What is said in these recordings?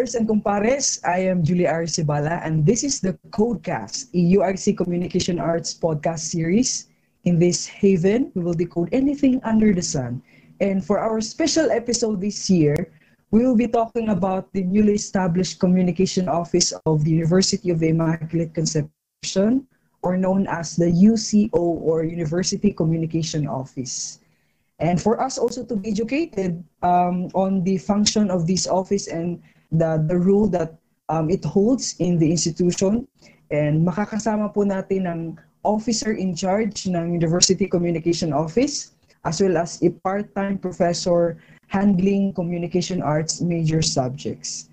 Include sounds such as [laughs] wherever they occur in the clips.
kumpadres and kumpares. I am Julie Arcibala, and this is the Codecast, a URC Communication Arts podcast series. In this haven, we will decode anything under the sun. And for our special episode this year, we will be talking about the newly established Communication Office of the University of the Immaculate Conception, or known as the UCO or University Communication Office. And for us also to be educated um, on the function of this office and the, the role that um, it holds in the institution. And makakasama po natin ang officer in charge ng University Communication Office as well as a part-time professor handling communication arts major subjects.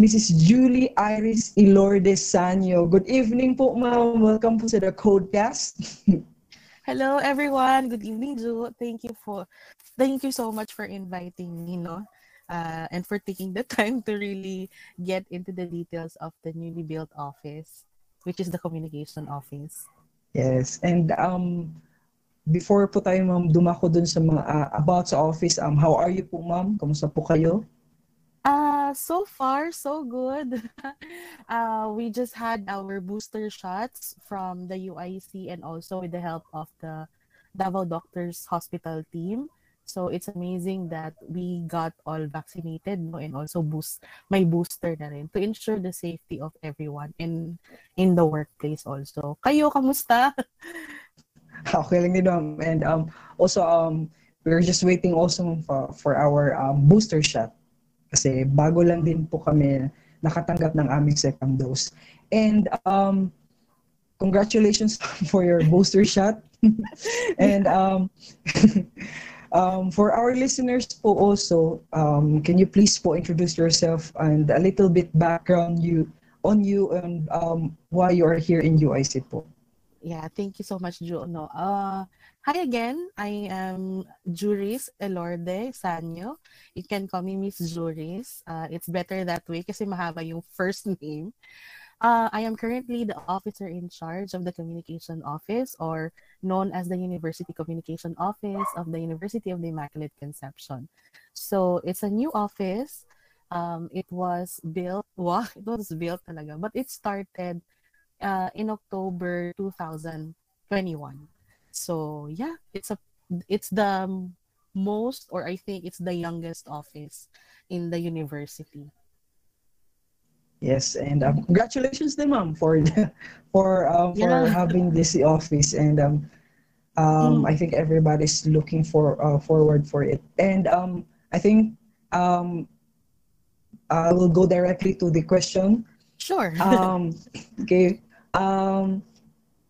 Mrs. Julie Iris Ilorde Sanyo. Good evening po, ma'am. Welcome po sa the Codecast. [laughs] Hello everyone. Good evening, Ju. Thank you for thank you so much for inviting me, no? Uh, and for taking the [laughs] time to really get into the details of the newly built office, which is the communication office. Yes. And um before po tayo ma'am dumako dun sa mga uh, about sa office, um how are you po ma'am? Kamusta po kayo? Uh, so far, so good. [laughs] uh, we just had our booster shots from the UIC and also with the help of the Davao Doctors Hospital team. So it's amazing that we got all vaccinated no? and also boost my booster na rin to ensure the safety of everyone in in the workplace also. Kayo, kamusta? [laughs] okay lang din ma'am. And um, also, um, we're just waiting also for, for our um, booster shot kasi bago lang din po kami nakatanggap ng aming second dose. And um, congratulations [laughs] for your booster shot. [laughs] and um, um, for our listeners po also, um, can you please po introduce yourself and a little bit background you on you and um, why you are here in UIC po? Yeah, thank you so much, Ju. No, uh, hi again. I am Juris Elorde Sanyo. You can call me Miss Juris. Uh, it's better that way kasi mahaba yung first name. Uh, I am currently the officer in charge of the communication office or known as the University Communication Office of the University of the Immaculate Conception. So it's a new office. Um, it was built, [laughs] wow, it was built talaga, but it started uh, in October 2021. So yeah, it's a it's the most or I think it's the youngest office in the university. Yes, and um, congratulations, then, ma'am, for [laughs] for um, for yeah. having this office, and um, um, mm. I think everybody's looking for uh, forward for it, and um, I think um, I will go directly to the question. Sure. [laughs] um, okay. Um,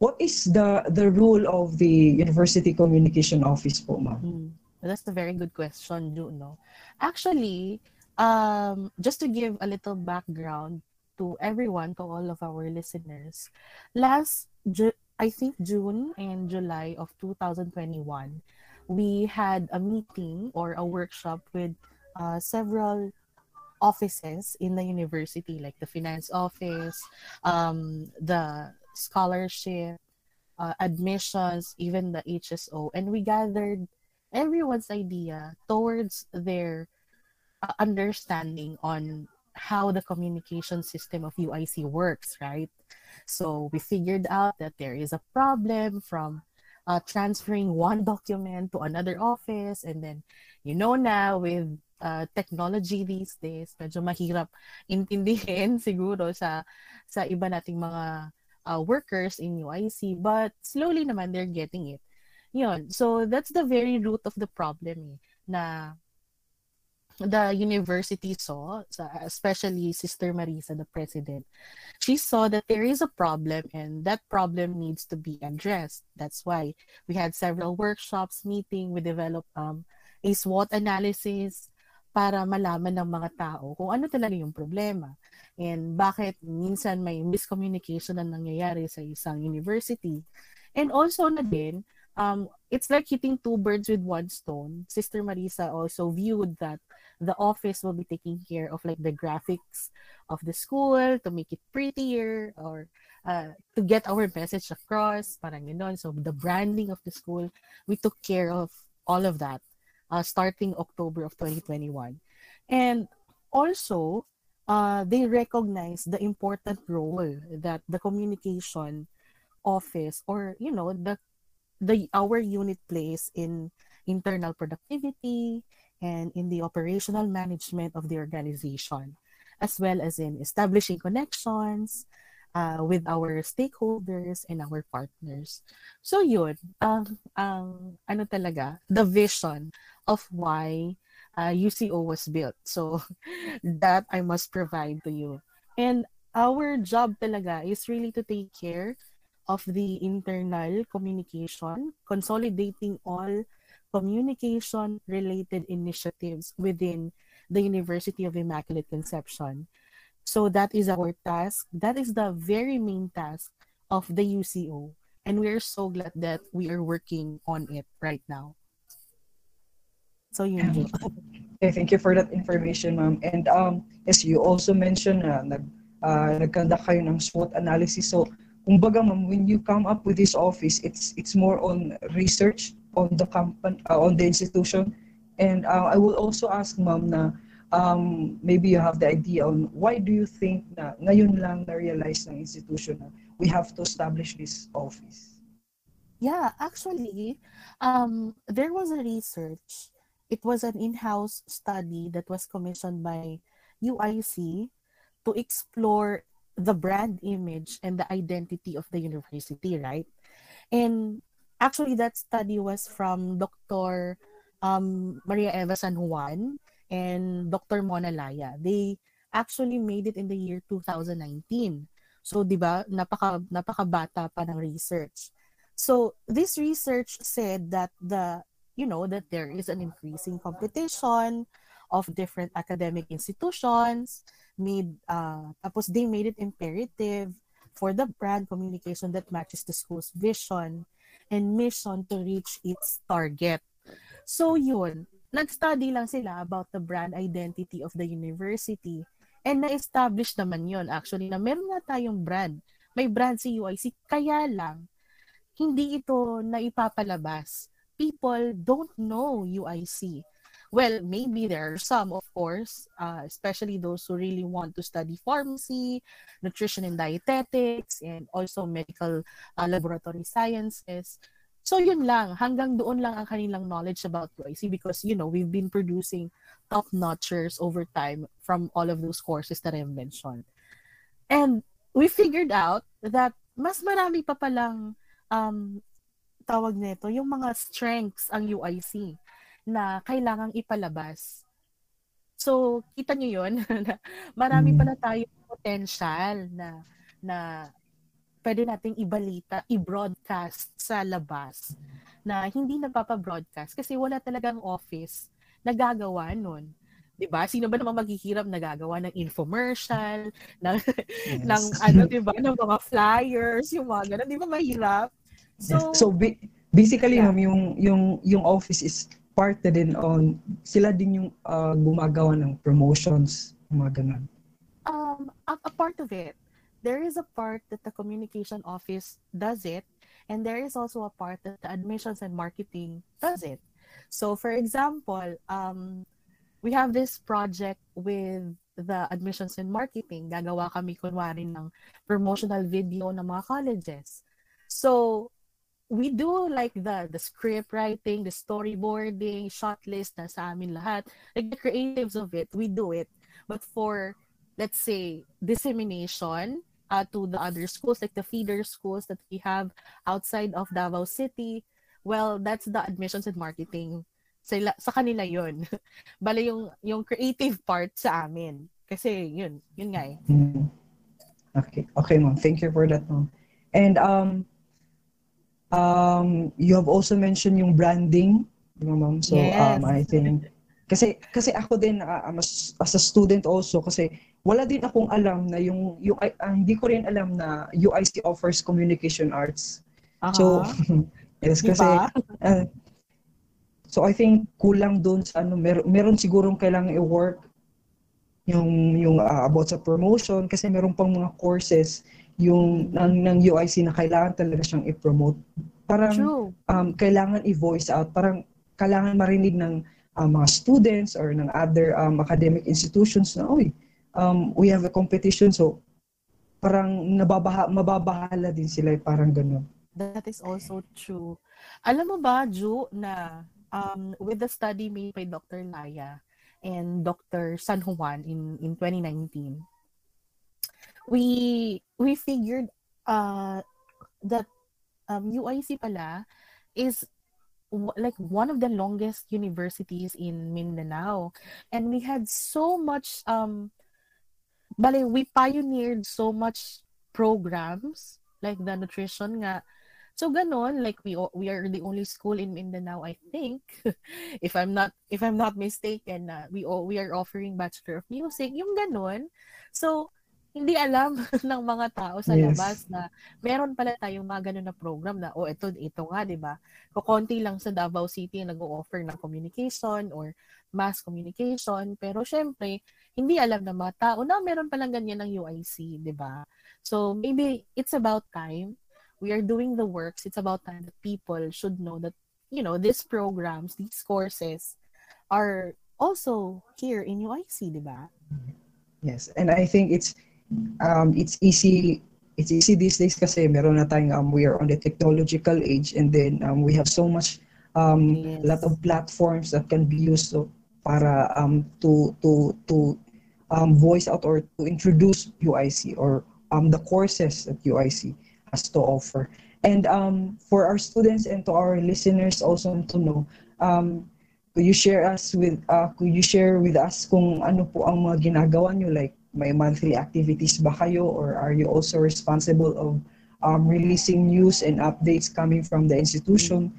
what is the the role of the University Communication Office po, ma'am? Mm, that's a very good question, know. Actually, um, just to give a little background to everyone, to all of our listeners, last Ju- I think June and July of 2021, we had a meeting or a workshop with uh, several offices in the university, like the finance office, um, the scholarship, uh, admissions, even the HSO, and we gathered everyone's idea towards their uh, understanding on how the communication system of UIC works, right? So we figured out that there is a problem from uh, transferring one [laughs] document to another office, and then you know now with uh, technology these days, medyo mahirap intindihin [laughs] siguro sa sa iba nating mga uh, workers in UIC, but slowly naman they're getting it. Yun. So that's the very root of the problem eh, na the university saw, especially Sister Marisa, the president, she saw that there is a problem and that problem needs to be addressed. That's why we had several workshops, meeting, we developed um, a SWOT analysis, para malaman ng mga tao kung ano talaga yung problema and bakit minsan may miscommunication na nangyayari sa isang university. And also na din, um, it's like hitting two birds with one stone. Sister Marisa also viewed that the office will be taking care of like the graphics of the school to make it prettier or uh, to get our message across, parang gano'n. So the branding of the school, we took care of all of that uh, starting October of 2021. And also, uh, they recognize the important role that the communication office or you know the the our unit plays in internal productivity and in the operational management of the organization as well as in establishing connections uh, with our stakeholders and our partners. So yun, ang ang ano talaga, the vision of why uh, UCO was built. So [laughs] that I must provide to you. And our job talaga is really to take care of the internal communication, consolidating all communication related initiatives within the University of Immaculate Conception So that is our task. That is the very main task of the UCO. And we are so glad that we are working on it right now. So yun yun. [laughs] Okay, thank you for that information, ma'am. And um, yes, you also mentioned uh, nag, uh, kayo ng SWOT analysis. So, kumbaga ma'am, when you come up with this office, it's it's more on research on the company, uh, on the institution. And uh, I will also ask ma'am na um, maybe you have the idea on why do you think na ngayon lang na-realize ng institution na we have to establish this office? Yeah, actually, um, there was a research. It was an in-house study that was commissioned by UIC to explore the brand image and the identity of the university, right? And actually, that study was from Dr. Um, Maria Eva San Juan and Dr. Mona Laya. They actually made it in the year 2019. So, 'di ba, napaka napakabata pa ng research. So, this research said that the you know that there is an increasing competition of different academic institutions made uh, tapos they made it imperative for the brand communication that matches the school's vision and mission to reach its target. So yun, nag-study lang sila about the brand identity of the university. And na-establish naman yon actually na meron nga tayong brand. May brand si UIC, kaya lang, hindi ito na ipapalabas. People don't know UIC. Well, maybe there are some, of course, uh, especially those who really want to study pharmacy, nutrition and dietetics, and also medical uh, laboratory sciences. So yun lang, hanggang doon lang ang kanilang knowledge about UIC because you know, we've been producing top-notchers over time from all of those courses that I've mentioned. And we figured out that mas marami pa palang um, tawag nito, yung mga strengths ang UIC na kailangang ipalabas. So, kita nyo yun, [laughs] marami mm. pala tayong potential na na pwede nating ibalita, i-broadcast sa labas na hindi nagpapa-broadcast kasi wala talagang office na gagawa nun. 'di ba? Sino ba naman maghihirap na gagawa ng infomercial, [laughs] ng yes. ng ano 'di ba, ng mga flyers, yung mga ganun, 'di ba mahirap? So yes. so basically yeah. yung yung yung office is part din on sila din yung uh, gumagawa ng promotions, mga ganun. Um a, a part of it there is a part that the communication office does it, and there is also a part that the admissions and marketing does it. So, for example, um, we have this project with the admissions and marketing. Gagawa kami kunwari ng promotional video ng mga colleges. So, we do like the the script writing, the storyboarding, shot list na sa amin lahat. Like the creatives of it, we do it. But for let's say dissemination, uh, to the other schools, like the feeder schools that we have outside of Davao City, well, that's the admissions and marketing. Sa, sa kanila yon [laughs] Bale yung, yung creative part sa amin. Kasi yun, yun nga eh. Mm. Okay, okay ma'am. Thank you for that ma'am. And um, um, you have also mentioned yung branding, ma'am. So yes. um, I think kasi kasi ako din uh, as, as a student also kasi wala din akong alam na yung, yung uh, hindi ko rin alam na UIC offers communication arts. Uh-huh. So, [laughs] yes, kasi, uh, so I think kulang doon sa ano, mer- meron sigurong kailangan i-work yung, yung uh, about sa promotion kasi meron pang mga courses yung ng, ng UIC na kailangan talaga siyang i-promote. Parang True. um, kailangan i-voice out, parang kailangan marinig ng uh, mga students or ng other um, academic institutions na, oy, um, we have a competition so parang nababaha, mababahala din sila parang ganun. That is also true. Alam mo ba, Ju, na um, with the study made by Dr. Laya and Dr. San Juan in, in 2019, we we figured uh, that um, UIC pala is like one of the longest universities in Mindanao. And we had so much um bale we pioneered so much programs like the nutrition nga. So ganon like we we are the only school in Mindanao I think. [laughs] If I'm not if I'm not mistaken uh, we we are offering bachelor of music yung ganon. So hindi alam [laughs] ng mga tao sa yes. labas na meron pala tayong mga ganun na program na, oh, ito, ito nga, di ba? Kukunti lang sa Davao City nag-o-offer ng communication or mass communication. Pero syempre, hindi alam ng mga tao na meron palang ganyan ng UIC, di ba? So, maybe it's about time. We are doing the works. It's about time that people should know that, you know, these programs, these courses are also here in UIC, di ba? Yes, and I think it's um, it's easy it's easy these days kasi meron na tayong um, we are on the technological age and then um, we have so much um, yes. lot of platforms that can be used so, para um, to to to um, voice out or to introduce UIC or um, the courses that UIC has to offer. And um, for our students and to our listeners also to know, um, could you share us with uh, could you share with us kung ano po ang mga ginagawa nyo like may monthly activities ba kayo or are you also responsible of um, releasing news and updates coming from the institution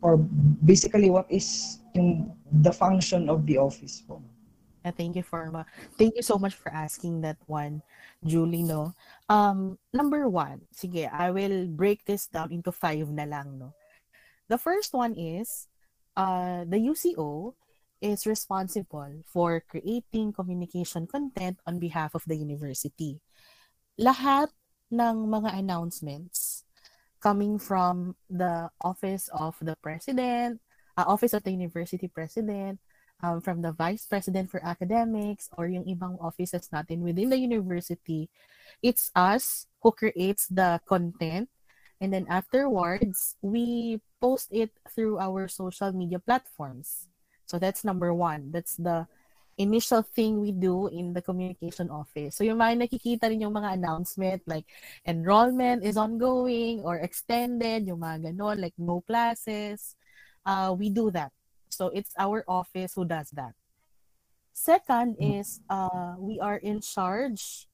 or basically what is yung the function of the office po? Yeah, thank you for thank you so much for asking that one, Julie. No, um, number one, sige, I will break this down into five na lang. No, the first one is, uh, the UCO is responsible for creating communication content on behalf of the university. Lahat ng mga announcements coming from the office of the president, uh, office of the university president, um, from the vice president for academics, or yung ibang offices natin within the university, it's us who creates the content and then afterwards we post it through our social media platforms So that's number one. That's the initial thing we do in the communication office. So yung mga nakikita rin yung mga announcement like enrollment is ongoing or extended, yung mga ganon, like no classes. Uh, we do that. So it's our office who does that. Second is uh, we are in charge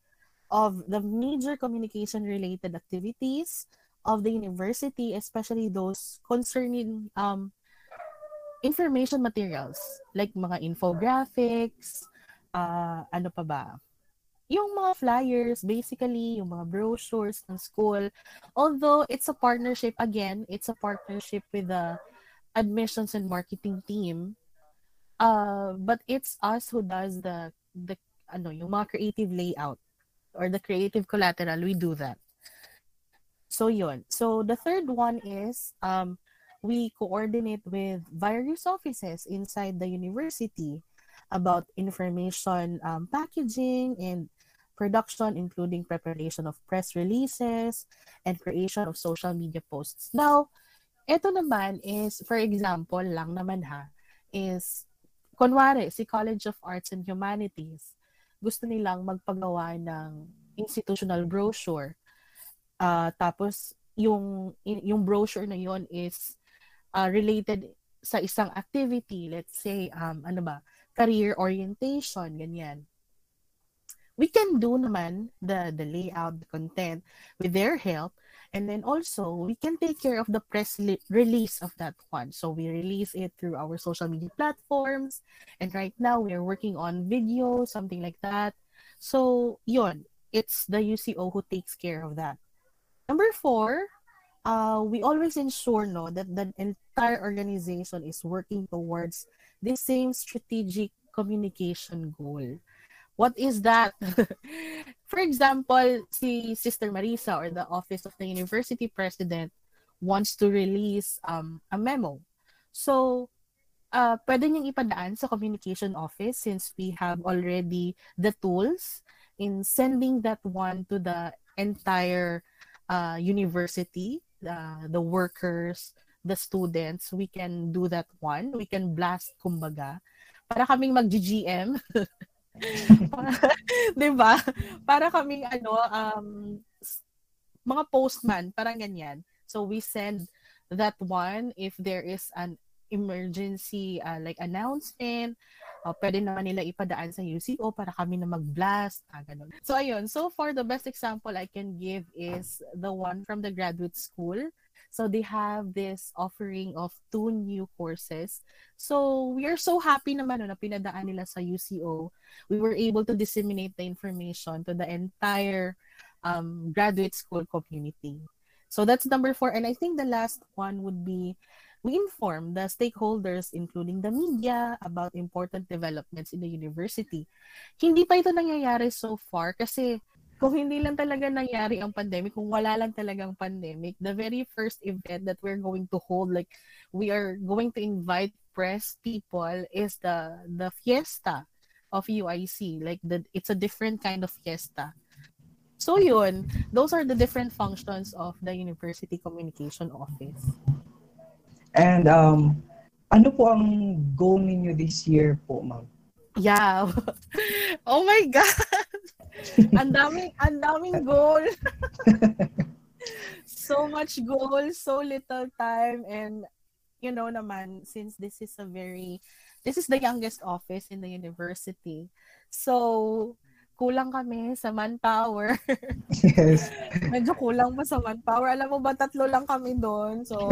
of the major communication related activities of the university, especially those concerning um, information materials like mga infographics, uh, ano pa ba? Yung mga flyers, basically, yung mga brochures ng school. Although it's a partnership, again, it's a partnership with the admissions and marketing team. Uh, but it's us who does the, the ano, yung mga creative layout or the creative collateral, we do that. So yun. So the third one is um, we coordinate with various offices inside the university about information um, packaging and production, including preparation of press releases and creation of social media posts. Now, ito naman is, for example lang naman ha, is, kunwari, si College of Arts and Humanities, gusto nilang magpagawa ng institutional brochure. Uh, tapos, yung, yung brochure na yon is uh, related sa isang activity, let's say, um, ano ba, career orientation, ganyan. We can do naman the, the layout, the content with their help. And then also, we can take care of the press release of that one. So we release it through our social media platforms. And right now, we are working on video, something like that. So, yon, it's the UCO who takes care of that. Number four, uh, we always ensure no that the entire organization is working towards the same strategic communication goal. What is that? [laughs] For example, si Sister Marisa or the office of the university president wants to release um, a memo. So, uh, pwede niyong ipadaan sa communication office since we have already the tools in sending that one to the entire uh, university, uh, the workers, the students. We can do that one. We can blast, kumbaga. Para kaming mag-GM. [laughs] 'Di ba? Para kaming ano um mga postman, parang ganyan. So we send that one if there is an emergency uh, like announcement, uh, pwede naman nila ipadaan sa UCO para kami na mag-blast, ah, ganun. So ayun, so far the best example I can give is the one from the graduate school. So they have this offering of two new courses. So we are so happy naman no, na pinadaan nila sa UCO. We were able to disseminate the information to the entire um, graduate school community. So that's number four. And I think the last one would be we inform the stakeholders, including the media, about important developments in the university. Hindi pa ito nangyayari so far kasi kung hindi lang talaga nangyari ang pandemic, kung wala lang talagang pandemic, the very first event that we're going to hold, like we are going to invite press people is the the fiesta of UIC. Like the it's a different kind of fiesta. So yun, those are the different functions of the University Communication Office. And um, ano po ang goal ninyo this year po, ma'am? Yeah. [laughs] oh my God! [laughs] ang daming, ang daming goal. [laughs] so much goal, so little time, and you know naman, since this is a very, this is the youngest office in the university. So, kulang kami sa manpower. Yes. Medyo kulang pa sa manpower. Alam mo ba, tatlo lang kami doon. So,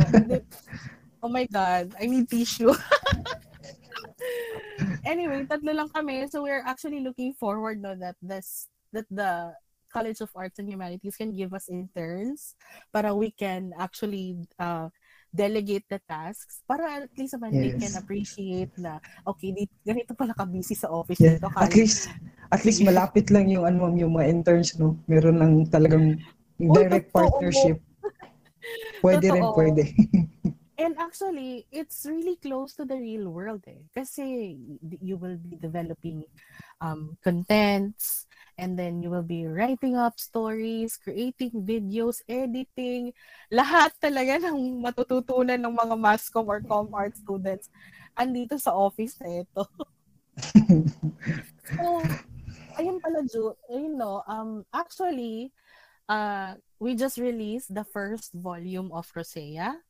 Oh my God, I need tissue. [laughs] anyway, tatlo lang kami. So we're actually looking forward no that this that the College of Arts and Humanities can give us interns para we can actually uh, delegate the tasks para at least naman yes. they can appreciate na okay, di, ganito pala ka-busy sa office yeah. nito. At least at least malapit lang yung ano yung mga interns no. Meron lang talagang direct oh, partnership. [laughs] Pwede totoo. rin, pwede. [laughs] And actually, it's really close to the real world eh. Kasi you will be developing um, contents, and then you will be writing up stories, creating videos, editing, [laughs] lahat talaga ng matututunan ng mga masscom or com art students andito sa office na ito. [laughs] so, ayun pala, Ju, you know, um, actually, uh, we just released the first volume of Rosea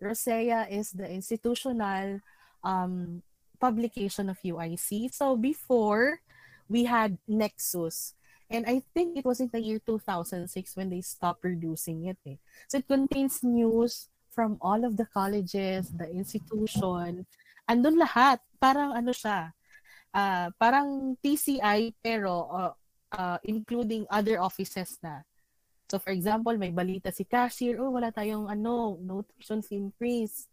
Rosea is the institutional um, publication of UIC. So before, we had Nexus. And I think it was in the year 2006 when they stopped producing it. Eh. So it contains news from all of the colleges, the institution. Andun lahat. Parang ano siya. Uh, parang TCI pero uh, uh, including other offices na. So for example, may balita si cashier, oh wala tayong ano, nutrition increase.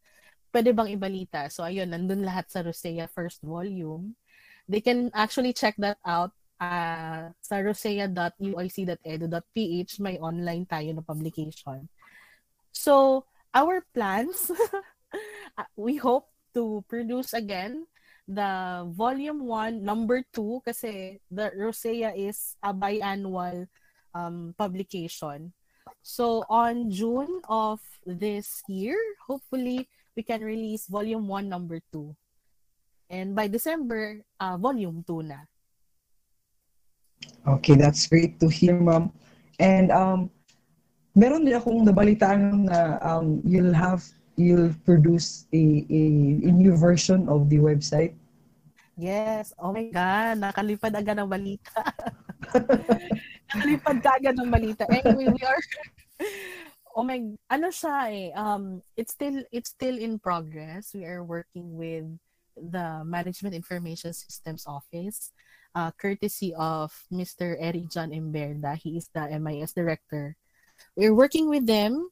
Pwede bang ibalita? So ayun, nandun lahat sa Rosea first volume. They can actually check that out uh, sa rosea.uic.edu.ph. May online tayo na publication. So, our plans, uh, [laughs] we hope to produce again the volume 1, number 2, kasi the Rosea is a biannual um, publication. So on June of this year, hopefully we can release volume 1 number 2. And by December, uh, volume 2 na. Okay, that's great to hear, ma'am. And um, meron din akong nabalitaan na um, you'll have you'll produce a, a, a new version of the website. Yes. Oh my God. Nakalipad agad ng balita. [laughs] Nakalipad ka agad ng balita. Anyway, we are Oh my, ano siya eh, um, it's still, it's still in progress. We are working with the Management Information Systems Office, uh, courtesy of Mr. Eric John Imberda. He is the MIS director. We're working with them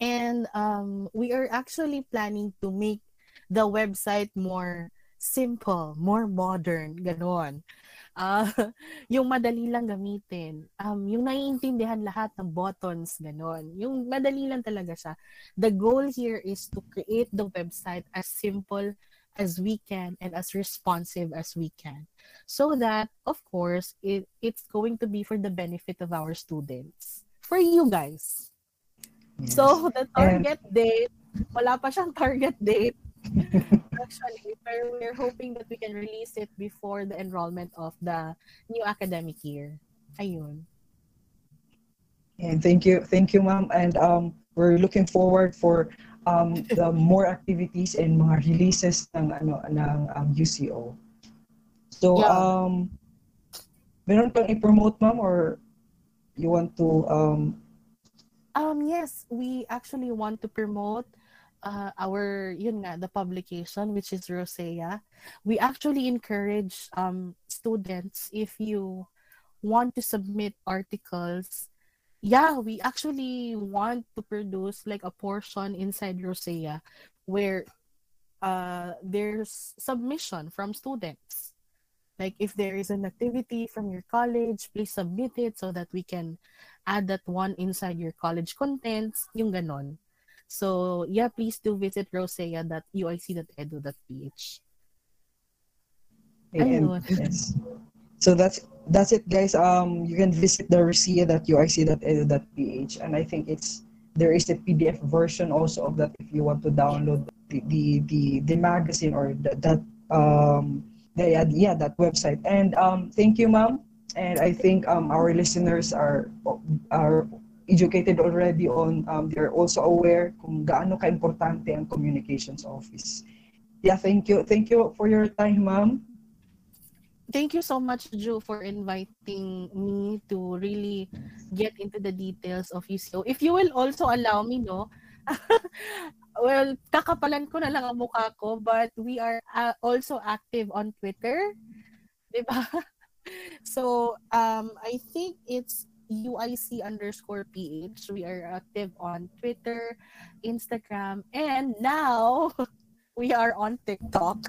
and um, we are actually planning to make the website more simple, more modern, ganon. Uh, [laughs] yung madali lang gamitin. Um, yung naiintindihan lahat ng buttons, ganon. Yung madali lang talaga siya. The goal here is to create the website as simple as we can and as responsive as we can so that of course it, it's going to be for the benefit of our students for you guys yes. so the target date wala pa siyang target date [laughs] actually pero we're hoping that we can release it before the enrollment of the new academic year ayun and thank you thank you ma'am and um we're looking forward for um, the [laughs] more activities and mga releases ng ano ng um, UCO. So yeah. um meron kang i-promote ma'am or you want to um um yes, we actually want to promote uh, our yun nga the publication which is Rosea. We actually encourage um students if you want to submit articles yeah, we actually want to produce like a portion inside Rosea where uh, there's submission from students. Like if there is an activity from your college, please submit it so that we can add that one inside your college contents, yung ganon. So yeah, please do visit rosea.uic.edu.ph. And, yes. [laughs] So that's that's it, guys. Um, you can visit the rosea.uic.edu.ph, and I think it's there is a PDF version also of that if you want to download the the the, the magazine or the, that um the, yeah that website. And um, thank you, ma'am. And I think um our listeners are are educated already on um, they're also aware kung gaano ka-importante ang communications office. Yeah, thank you. Thank you for your time, ma'am thank you so much, Ju, for inviting me to really get into the details of UCO. If you will also allow me, no? [laughs] well, kakapalan ko na lang ang mukha ko, but we are uh, also active on Twitter. Diba? [laughs] so, um, I think it's UIC underscore PH. We are active on Twitter, Instagram, and now [laughs] we are on TikTok.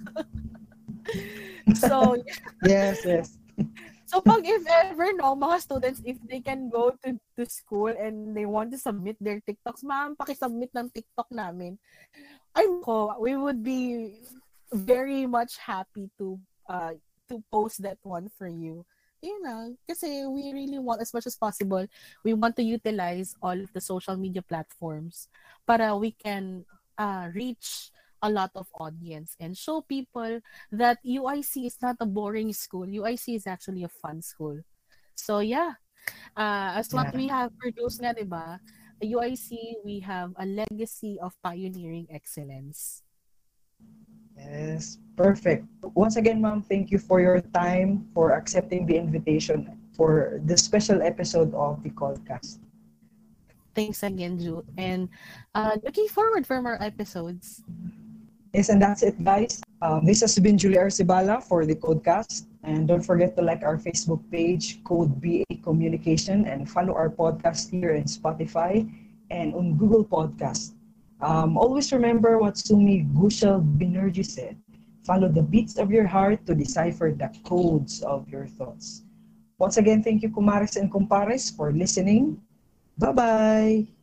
[laughs] so, yes, yes. So pag if ever no, mga students, if they can go to, to school and they want to submit their TikToks, ma'am, paki-submit ng TikTok namin. Ayun ko, we would be very much happy to uh to post that one for you. You know, kasi we really want as much as possible, we want to utilize all of the social media platforms para we can uh, reach a lot of audience and show people that UIC is not a boring school. UIC is actually a fun school. So yeah, uh, as what we have produced nga, diba? UIC, we have a legacy of pioneering excellence. Yes, perfect. Once again, ma'am, thank you for your time, for accepting the invitation for this special episode of the podcast. Thanks again, Ju. And uh, looking forward for more episodes. Yes, and that's it, guys. Um, this has been Julia Arcibala for the Codecast. And don't forget to like our Facebook page, Code BA Communication, and follow our podcast here in Spotify and on Google Podcast. Um, always remember what Sumi Gushal Binerji said. Follow the beats of your heart to decipher the codes of your thoughts. Once again, thank you, Kumaris and Kumpares, for listening. Bye-bye.